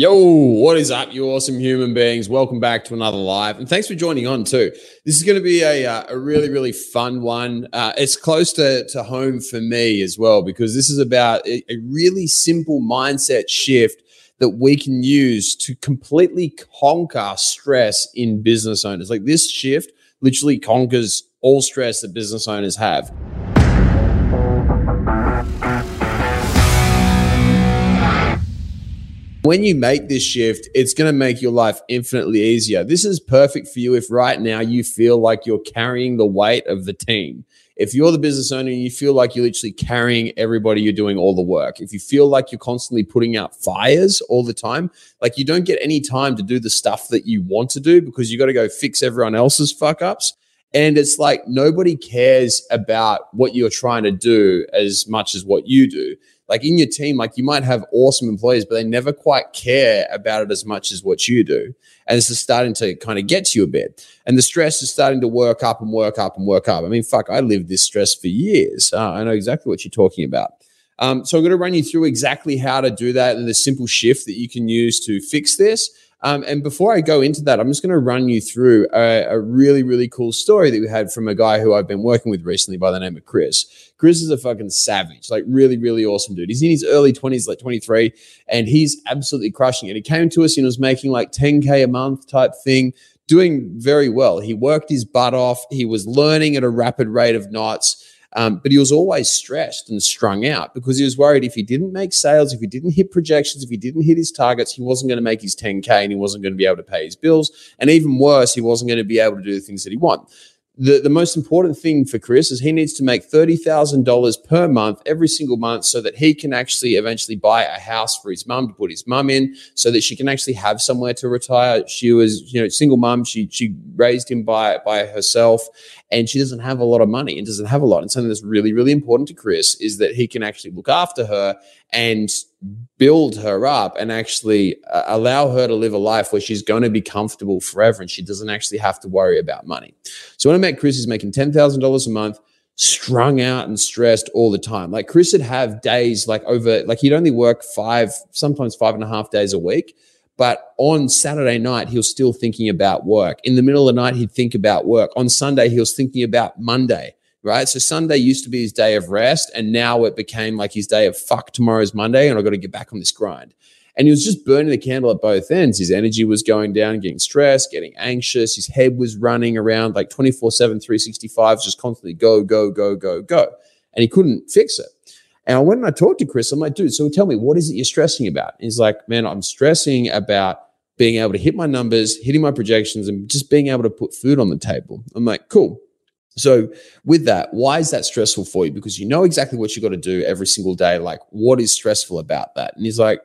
Yo, what is up, you awesome human beings? Welcome back to another live, and thanks for joining on too. This is going to be a, uh, a really, really fun one. Uh, it's close to, to home for me as well because this is about a, a really simple mindset shift that we can use to completely conquer stress in business owners. Like this shift literally conquers all stress that business owners have. When you make this shift, it's going to make your life infinitely easier. This is perfect for you if right now you feel like you're carrying the weight of the team. If you're the business owner and you feel like you're literally carrying everybody, you're doing all the work. If you feel like you're constantly putting out fires all the time, like you don't get any time to do the stuff that you want to do because you got to go fix everyone else's fuck ups. And it's like nobody cares about what you're trying to do as much as what you do like in your team, like you might have awesome employees, but they never quite care about it as much as what you do. And this is starting to kind of get to you a bit. And the stress is starting to work up and work up and work up. I mean, fuck, I lived this stress for years. Uh, I know exactly what you're talking about. Um, so I'm going to run you through exactly how to do that and the simple shift that you can use to fix this. Um, and before I go into that, I'm just going to run you through a, a, really, really cool story that we had from a guy who I've been working with recently by the name of Chris. Chris is a fucking savage, like really, really awesome dude. He's in his early 20s, like 23, and he's absolutely crushing it. He came to us and was making like 10K a month type thing, doing very well. He worked his butt off. He was learning at a rapid rate of knots. Um, but he was always stressed and strung out because he was worried if he didn't make sales, if he didn't hit projections, if he didn't hit his targets, he wasn't going to make his 10K and he wasn't going to be able to pay his bills. And even worse, he wasn't going to be able to do the things that he wants the, the most important thing for Chris is he needs to make $30,000 per month every single month so that he can actually eventually buy a house for his mum to put his mum in so that she can actually have somewhere to retire. She was, you know, single mum. She, she raised him by, by herself and she doesn't have a lot of money and doesn't have a lot. And something that's really, really important to Chris is that he can actually look after her and build her up and actually uh, allow her to live a life where she's going to be comfortable forever and she doesn't actually have to worry about money. So when I met Chris, he's making $10,000 a month, strung out and stressed all the time. Like Chris would have days like over, like he'd only work five, sometimes five and a half days a week. But on Saturday night, he was still thinking about work. In the middle of the night, he'd think about work. On Sunday, he was thinking about Monday right? So Sunday used to be his day of rest, and now it became like his day of fuck, tomorrow's Monday, and I've got to get back on this grind. And he was just burning the candle at both ends. His energy was going down, getting stressed, getting anxious. His head was running around like 24 7, 365, just constantly go, go, go, go, go. And he couldn't fix it. And I went and I talked to Chris. I'm like, dude, so tell me, what is it you're stressing about? And he's like, man, I'm stressing about being able to hit my numbers, hitting my projections, and just being able to put food on the table. I'm like, cool. So, with that, why is that stressful for you? Because you know exactly what you got to do every single day. Like, what is stressful about that? And he's like,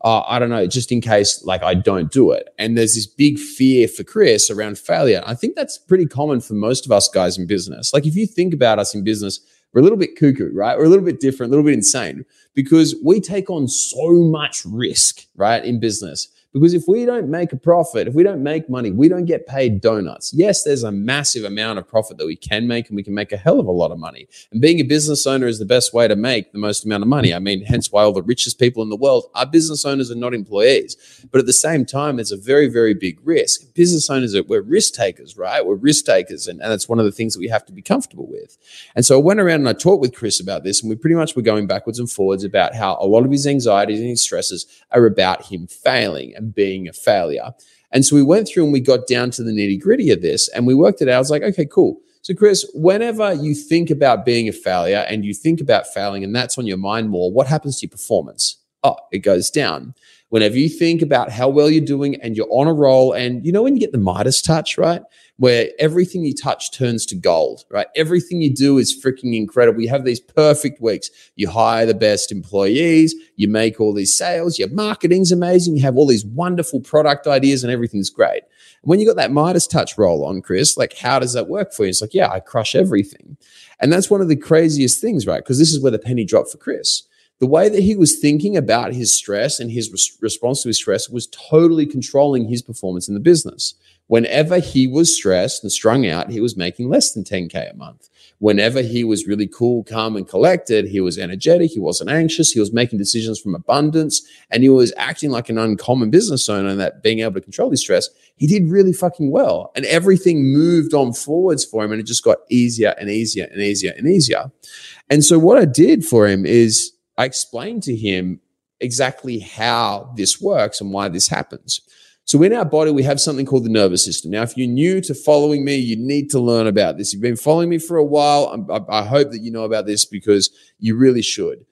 oh, I don't know, just in case like I don't do it. And there's this big fear for Chris around failure. I think that's pretty common for most of us guys in business. Like, if you think about us in business, we're a little bit cuckoo, right? We're a little bit different, a little bit insane because we take on so much risk, right, in business. Because if we don't make a profit, if we don't make money, we don't get paid donuts. Yes, there's a massive amount of profit that we can make, and we can make a hell of a lot of money. And being a business owner is the best way to make the most amount of money. I mean, hence why all the richest people in the world are business owners and not employees. But at the same time, there's a very, very big risk. Business owners are we're risk takers, right? We're risk takers, and, and that's one of the things that we have to be comfortable with. And so I went around and I talked with Chris about this, and we pretty much were going backwards and forwards about how a lot of his anxieties and his stresses are about him failing and being a failure. And so we went through and we got down to the nitty gritty of this and we worked it out. I was like, okay, cool. So, Chris, whenever you think about being a failure and you think about failing and that's on your mind more, what happens to your performance? Oh, it goes down. Whenever you think about how well you're doing and you're on a roll, and you know, when you get the Midas touch, right? where everything you touch turns to gold, right? Everything you do is freaking incredible. You have these perfect weeks. You hire the best employees, you make all these sales, your marketing's amazing, you have all these wonderful product ideas, and everything's great. when you got that Midas touch roll on, Chris, like how does that work for you? It's like, yeah, I crush everything. And that's one of the craziest things, right? Because this is where the penny dropped for Chris the way that he was thinking about his stress and his res- response to his stress was totally controlling his performance in the business. Whenever he was stressed and strung out, he was making less than 10K a month. Whenever he was really cool, calm, and collected, he was energetic, he wasn't anxious, he was making decisions from abundance, and he was acting like an uncommon business owner and that being able to control his stress. He did really fucking well. And everything moved on forwards for him, and it just got easier and easier and easier and easier. And so, what I did for him is I explained to him exactly how this works and why this happens. So, in our body, we have something called the nervous system. Now, if you're new to following me, you need to learn about this. You've been following me for a while. I, I hope that you know about this because you really should.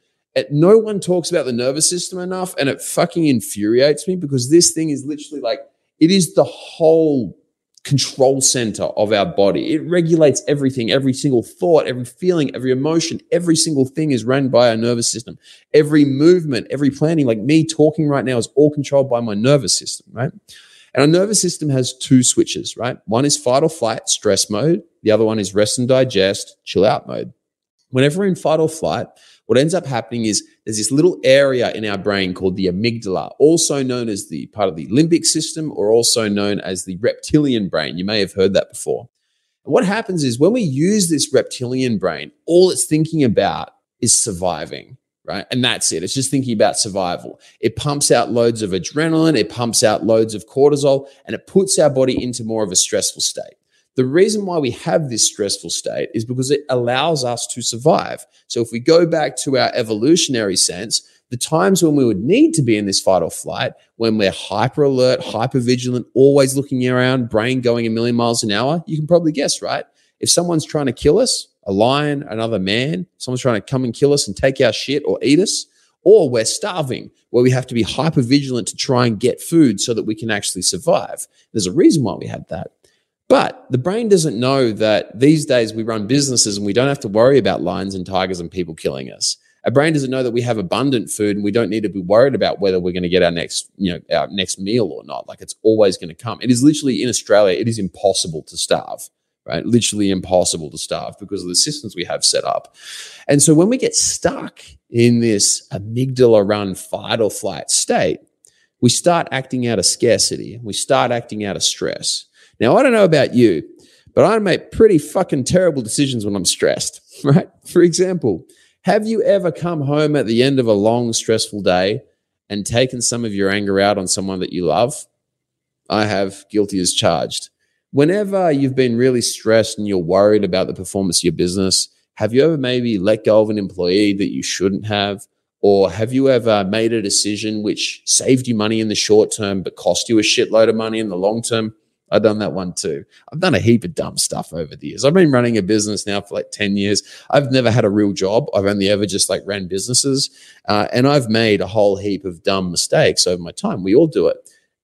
No one talks about the nervous system enough, and it fucking infuriates me because this thing is literally like it is the whole control center of our body. It regulates everything, every single thought, every feeling, every emotion, every single thing is run by our nervous system. Every movement, every planning, like me talking right now, is all controlled by my nervous system, right? And our nervous system has two switches, right? One is fight or flight, stress mode. The other one is rest and digest, chill out mode. Whenever we're in fight or flight, what ends up happening is there's this little area in our brain called the amygdala, also known as the part of the limbic system or also known as the reptilian brain. You may have heard that before. And what happens is when we use this reptilian brain, all it's thinking about is surviving, right? And that's it. It's just thinking about survival. It pumps out loads of adrenaline, it pumps out loads of cortisol, and it puts our body into more of a stressful state. The reason why we have this stressful state is because it allows us to survive. So if we go back to our evolutionary sense, the times when we would need to be in this fight or flight, when we're hyper alert, hyper vigilant, always looking around, brain going a million miles an hour, you can probably guess, right? If someone's trying to kill us, a lion, another man, someone's trying to come and kill us and take our shit or eat us, or we're starving, where we have to be hyper vigilant to try and get food so that we can actually survive. There's a reason why we have that. But the brain doesn't know that these days we run businesses and we don't have to worry about lions and tigers and people killing us. Our brain doesn't know that we have abundant food and we don't need to be worried about whether we're going to get our next, you know, our next meal or not. Like it's always going to come. It is literally in Australia, it is impossible to starve, right? Literally impossible to starve because of the systems we have set up. And so when we get stuck in this amygdala run fight or flight state, we start acting out of scarcity. We start acting out of stress. Now, I don't know about you, but I make pretty fucking terrible decisions when I'm stressed, right? For example, have you ever come home at the end of a long, stressful day and taken some of your anger out on someone that you love? I have, guilty as charged. Whenever you've been really stressed and you're worried about the performance of your business, have you ever maybe let go of an employee that you shouldn't have? Or have you ever made a decision which saved you money in the short term but cost you a shitload of money in the long term? I've done that one too. I've done a heap of dumb stuff over the years. I've been running a business now for like 10 years. I've never had a real job. I've only ever just like ran businesses. Uh, and I've made a whole heap of dumb mistakes over my time. We all do it.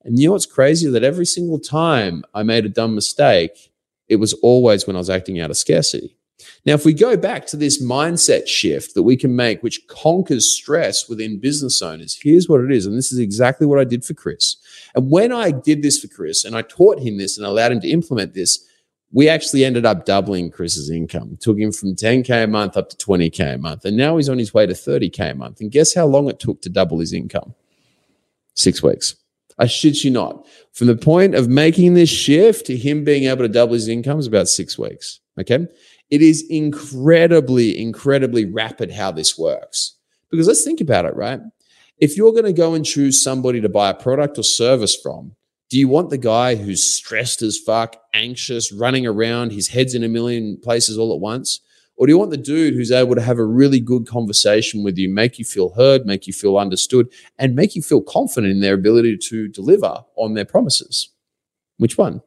And you know what's crazy? That every single time I made a dumb mistake, it was always when I was acting out of scarcity. Now, if we go back to this mindset shift that we can make, which conquers stress within business owners, here's what it is. And this is exactly what I did for Chris. And when I did this for Chris and I taught him this and allowed him to implement this, we actually ended up doubling Chris's income. Took him from 10K a month up to 20K a month. And now he's on his way to 30K a month. And guess how long it took to double his income? Six weeks. I shit you not. From the point of making this shift to him being able to double his income is about six weeks. Okay. It is incredibly, incredibly rapid how this works. Because let's think about it, right? If you're going to go and choose somebody to buy a product or service from, do you want the guy who's stressed as fuck, anxious, running around, his head's in a million places all at once? Or do you want the dude who's able to have a really good conversation with you, make you feel heard, make you feel understood, and make you feel confident in their ability to deliver on their promises? Which one?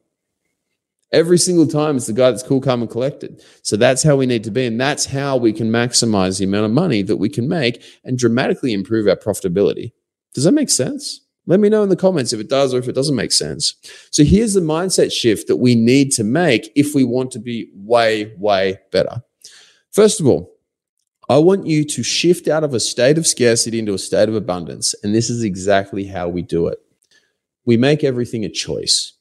Every single time, it's the guy that's cool, calm, and collected. So that's how we need to be. And that's how we can maximize the amount of money that we can make and dramatically improve our profitability. Does that make sense? Let me know in the comments if it does or if it doesn't make sense. So here's the mindset shift that we need to make if we want to be way, way better. First of all, I want you to shift out of a state of scarcity into a state of abundance. And this is exactly how we do it. We make everything a choice.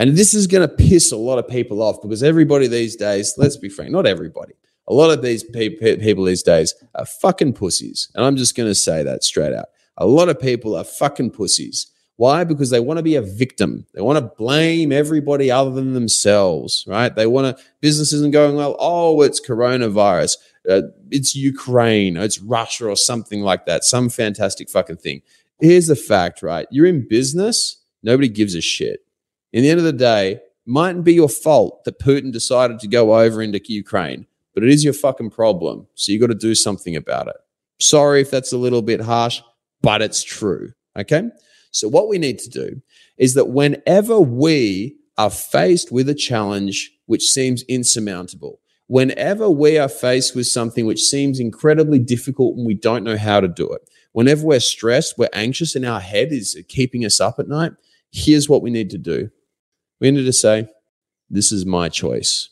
And this is going to piss a lot of people off because everybody these days, let's be frank, not everybody, A lot of these pe- pe- people these days are fucking pussies. And I'm just going to say that straight out. A lot of people are fucking pussies. Why? Because they want to be a victim. They want to blame everybody other than themselves, right? They want to, business isn't going well. Oh, it's coronavirus. Uh, it's Ukraine. It's Russia or something like that. Some fantastic fucking thing. Here's the fact, right? You're in business. Nobody gives a shit. In the end of the day, mightn't be your fault that Putin decided to go over into Ukraine, but it is your fucking problem. So you got to do something about it. Sorry if that's a little bit harsh, but it's true. Okay. So, what we need to do is that whenever we are faced with a challenge which seems insurmountable, whenever we are faced with something which seems incredibly difficult and we don't know how to do it, whenever we're stressed, we're anxious, and our head is keeping us up at night, here's what we need to do. We need to say, This is my choice.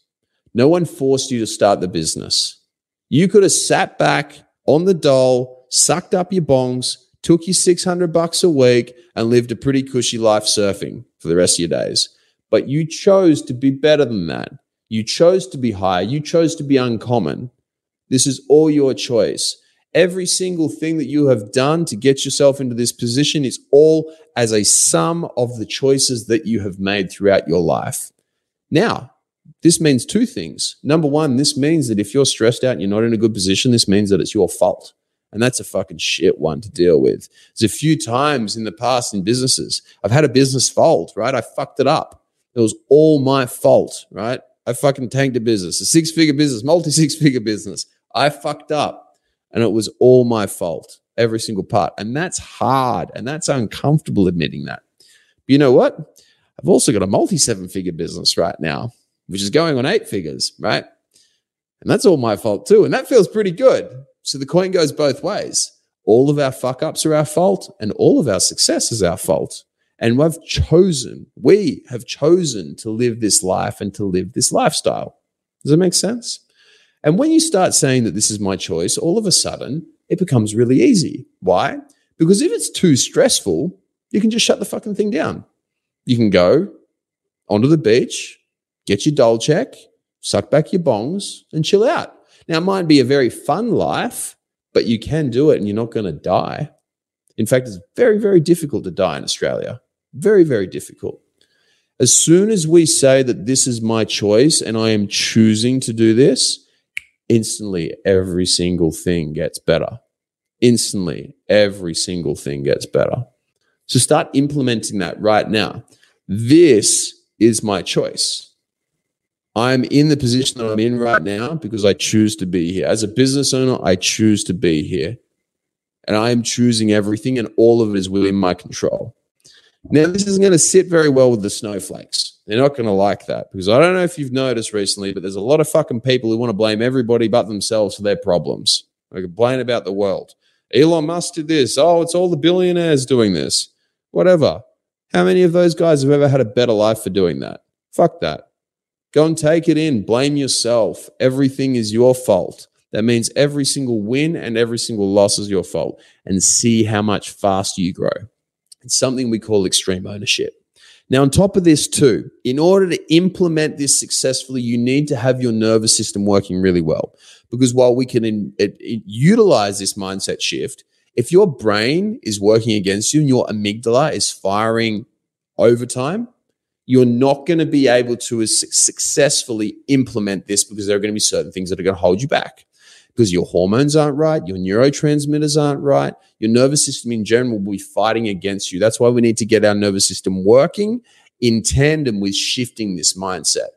No one forced you to start the business. You could have sat back on the dole, sucked up your bongs, took your 600 bucks a week and lived a pretty cushy life surfing for the rest of your days. But you chose to be better than that. You chose to be higher. You chose to be uncommon. This is all your choice. Every single thing that you have done to get yourself into this position is all as a sum of the choices that you have made throughout your life. Now, this means two things. Number one, this means that if you're stressed out and you're not in a good position, this means that it's your fault. And that's a fucking shit one to deal with. There's a few times in the past in businesses, I've had a business fault, right? I fucked it up. It was all my fault, right? I fucking tanked a business, a six figure business, multi six figure business. I fucked up and it was all my fault, every single part. And that's hard and that's uncomfortable admitting that. But you know what? I've also got a multi seven figure business right now, which is going on eight figures, right? And that's all my fault too. And that feels pretty good. So the coin goes both ways. All of our fuck ups are our fault, and all of our success is our fault. And we've chosen, we have chosen to live this life and to live this lifestyle. Does that make sense? And when you start saying that this is my choice, all of a sudden it becomes really easy. Why? Because if it's too stressful, you can just shut the fucking thing down. You can go onto the beach, get your dole check, suck back your bongs, and chill out. Now, it might be a very fun life, but you can do it and you're not going to die. In fact, it's very, very difficult to die in Australia. Very, very difficult. As soon as we say that this is my choice and I am choosing to do this, instantly every single thing gets better. Instantly every single thing gets better. So start implementing that right now. This is my choice. I'm in the position that I'm in right now because I choose to be here. As a business owner, I choose to be here. And I am choosing everything, and all of it is within my control. Now, this isn't going to sit very well with the snowflakes. They're not going to like that because I don't know if you've noticed recently, but there's a lot of fucking people who want to blame everybody but themselves for their problems. They complain about the world. Elon Musk did this. Oh, it's all the billionaires doing this. Whatever. How many of those guys have ever had a better life for doing that? Fuck that. Go and take it in. Blame yourself. Everything is your fault. That means every single win and every single loss is your fault. And see how much faster you grow. It's something we call extreme ownership. Now, on top of this, too, in order to implement this successfully, you need to have your nervous system working really well. Because while we can in, it, it, utilize this mindset shift, if your brain is working against you and your amygdala is firing overtime, you're not going to be able to as successfully implement this because there are going to be certain things that are going to hold you back because your hormones aren't right, your neurotransmitters aren't right, your nervous system in general will be fighting against you. That's why we need to get our nervous system working in tandem with shifting this mindset.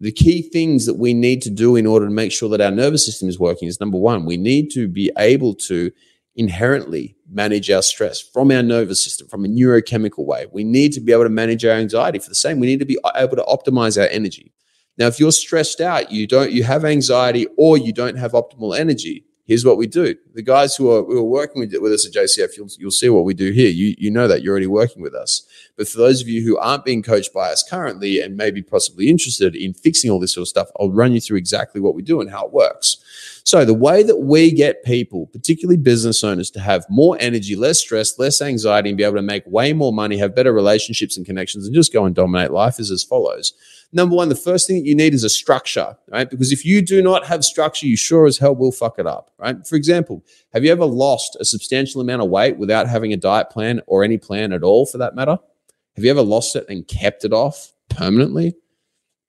The key things that we need to do in order to make sure that our nervous system is working is number one, we need to be able to inherently manage our stress from our nervous system, from a neurochemical way. We need to be able to manage our anxiety for the same. We need to be uh, able to optimize our energy. Now, if you're stressed out, you don't, you have anxiety, or you don't have optimal energy. Here's what we do. The guys who are, who are working with, with us at JCF, you'll, you'll see what we do here. You, you know that you're already working with us. But for those of you who aren't being coached by us currently and maybe possibly interested in fixing all this sort of stuff, I'll run you through exactly what we do and how it works. So, the way that we get people, particularly business owners, to have more energy, less stress, less anxiety, and be able to make way more money, have better relationships and connections, and just go and dominate life is as follows. Number one, the first thing that you need is a structure, right? Because if you do not have structure, you sure as hell will fuck it up, right? For example, have you ever lost a substantial amount of weight without having a diet plan or any plan at all for that matter? Have you ever lost it and kept it off permanently?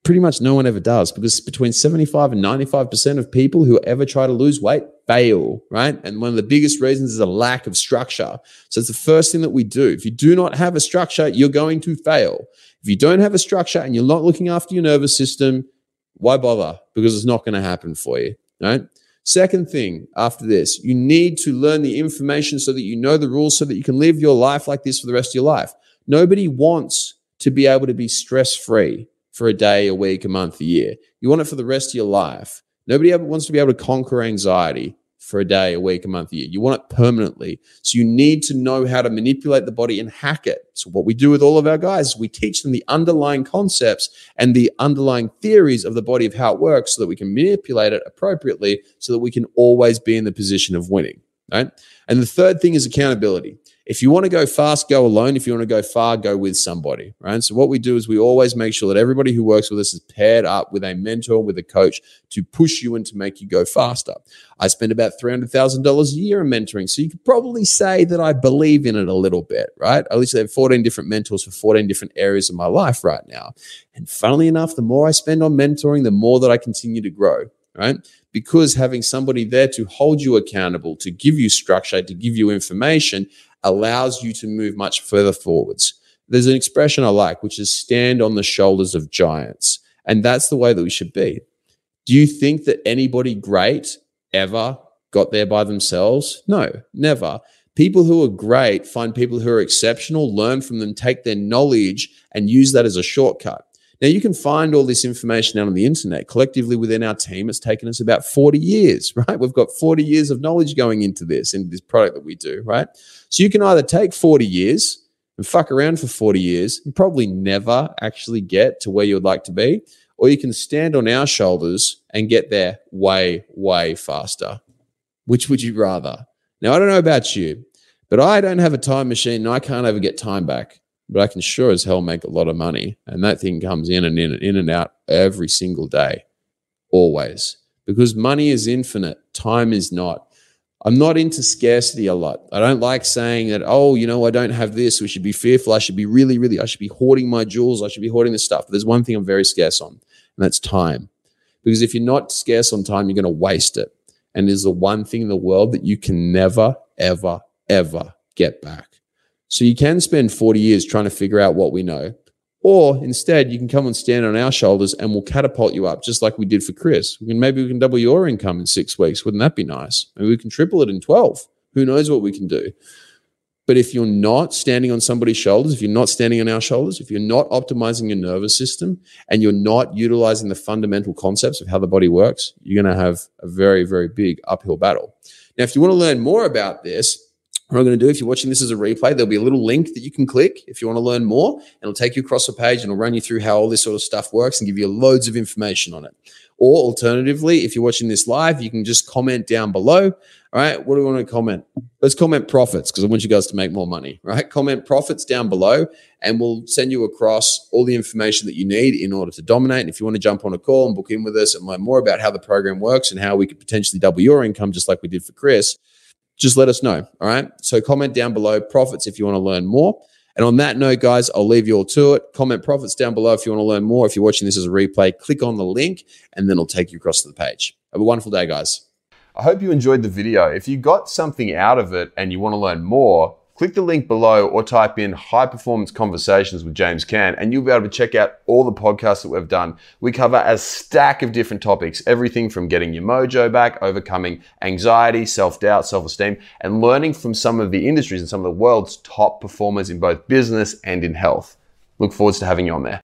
Pretty much no one ever does because between 75 and 95% of people who ever try to lose weight fail, right? And one of the biggest reasons is a lack of structure. So it's the first thing that we do. If you do not have a structure, you're going to fail. If you don't have a structure and you're not looking after your nervous system, why bother? Because it's not going to happen for you, right? Second thing after this, you need to learn the information so that you know the rules so that you can live your life like this for the rest of your life. Nobody wants to be able to be stress free for a day, a week, a month, a year. You want it for the rest of your life. Nobody ever wants to be able to conquer anxiety for a day, a week, a month, a year. You want it permanently. So you need to know how to manipulate the body and hack it. So what we do with all of our guys is we teach them the underlying concepts and the underlying theories of the body of how it works so that we can manipulate it appropriately so that we can always be in the position of winning. Right. And the third thing is accountability. If you want to go fast, go alone. If you want to go far, go with somebody, right? So what we do is we always make sure that everybody who works with us is paired up with a mentor, with a coach to push you and to make you go faster. I spend about $300,000 a year in mentoring. So you could probably say that I believe in it a little bit, right? At least I have 14 different mentors for 14 different areas of my life right now. And funnily enough, the more I spend on mentoring, the more that I continue to grow, right? Because having somebody there to hold you accountable, to give you structure, to give you information allows you to move much further forwards. There's an expression I like, which is stand on the shoulders of giants. And that's the way that we should be. Do you think that anybody great ever got there by themselves? No, never. People who are great find people who are exceptional, learn from them, take their knowledge, and use that as a shortcut. Now, you can find all this information out on the internet. Collectively within our team, it's taken us about 40 years, right? We've got 40 years of knowledge going into this, into this product that we do, right? So you can either take 40 years and fuck around for 40 years and probably never actually get to where you would like to be, or you can stand on our shoulders and get there way, way faster. Which would you rather? Now, I don't know about you, but I don't have a time machine and I can't ever get time back but I can sure as hell make a lot of money. And that thing comes in and in and in and out every single day, always. Because money is infinite, time is not. I'm not into scarcity a lot. I don't like saying that, oh, you know, I don't have this. We should be fearful. I should be really, really, I should be hoarding my jewels. I should be hoarding this stuff. But there's one thing I'm very scarce on, and that's time. Because if you're not scarce on time, you're going to waste it. And there's the one thing in the world that you can never, ever, ever get back. So you can spend 40 years trying to figure out what we know. Or instead, you can come and stand on our shoulders and we'll catapult you up, just like we did for Chris. We can, maybe we can double your income in six weeks. Wouldn't that be nice? Maybe we can triple it in 12. Who knows what we can do? But if you're not standing on somebody's shoulders, if you're not standing on our shoulders, if you're not optimizing your nervous system and you're not utilizing the fundamental concepts of how the body works, you're going to have a very, very big uphill battle. Now, if you want to learn more about this, what I'm going to do, if you're watching this as a replay, there'll be a little link that you can click if you want to learn more, and it'll take you across the page and it'll run you through how all this sort of stuff works and give you loads of information on it. Or alternatively, if you're watching this live, you can just comment down below. All right, what do we want to comment? Let's comment profits because I want you guys to make more money. Right, comment profits down below, and we'll send you across all the information that you need in order to dominate. And if you want to jump on a call and book in with us and learn more about how the program works and how we could potentially double your income, just like we did for Chris just let us know. All right. So comment down below profits if you want to learn more. And on that note, guys, I'll leave you all to it. Comment profits down below if you want to learn more. If you're watching this as a replay, click on the link and then it'll take you across to the page. Have a wonderful day, guys. I hope you enjoyed the video. If you got something out of it and you want to learn more, click the link below or type in high performance conversations with James Can and you'll be able to check out all the podcasts that we've done. We cover a stack of different topics, everything from getting your mojo back, overcoming anxiety, self-doubt, self-esteem, and learning from some of the industries and some of the world's top performers in both business and in health. Look forward to having you on there.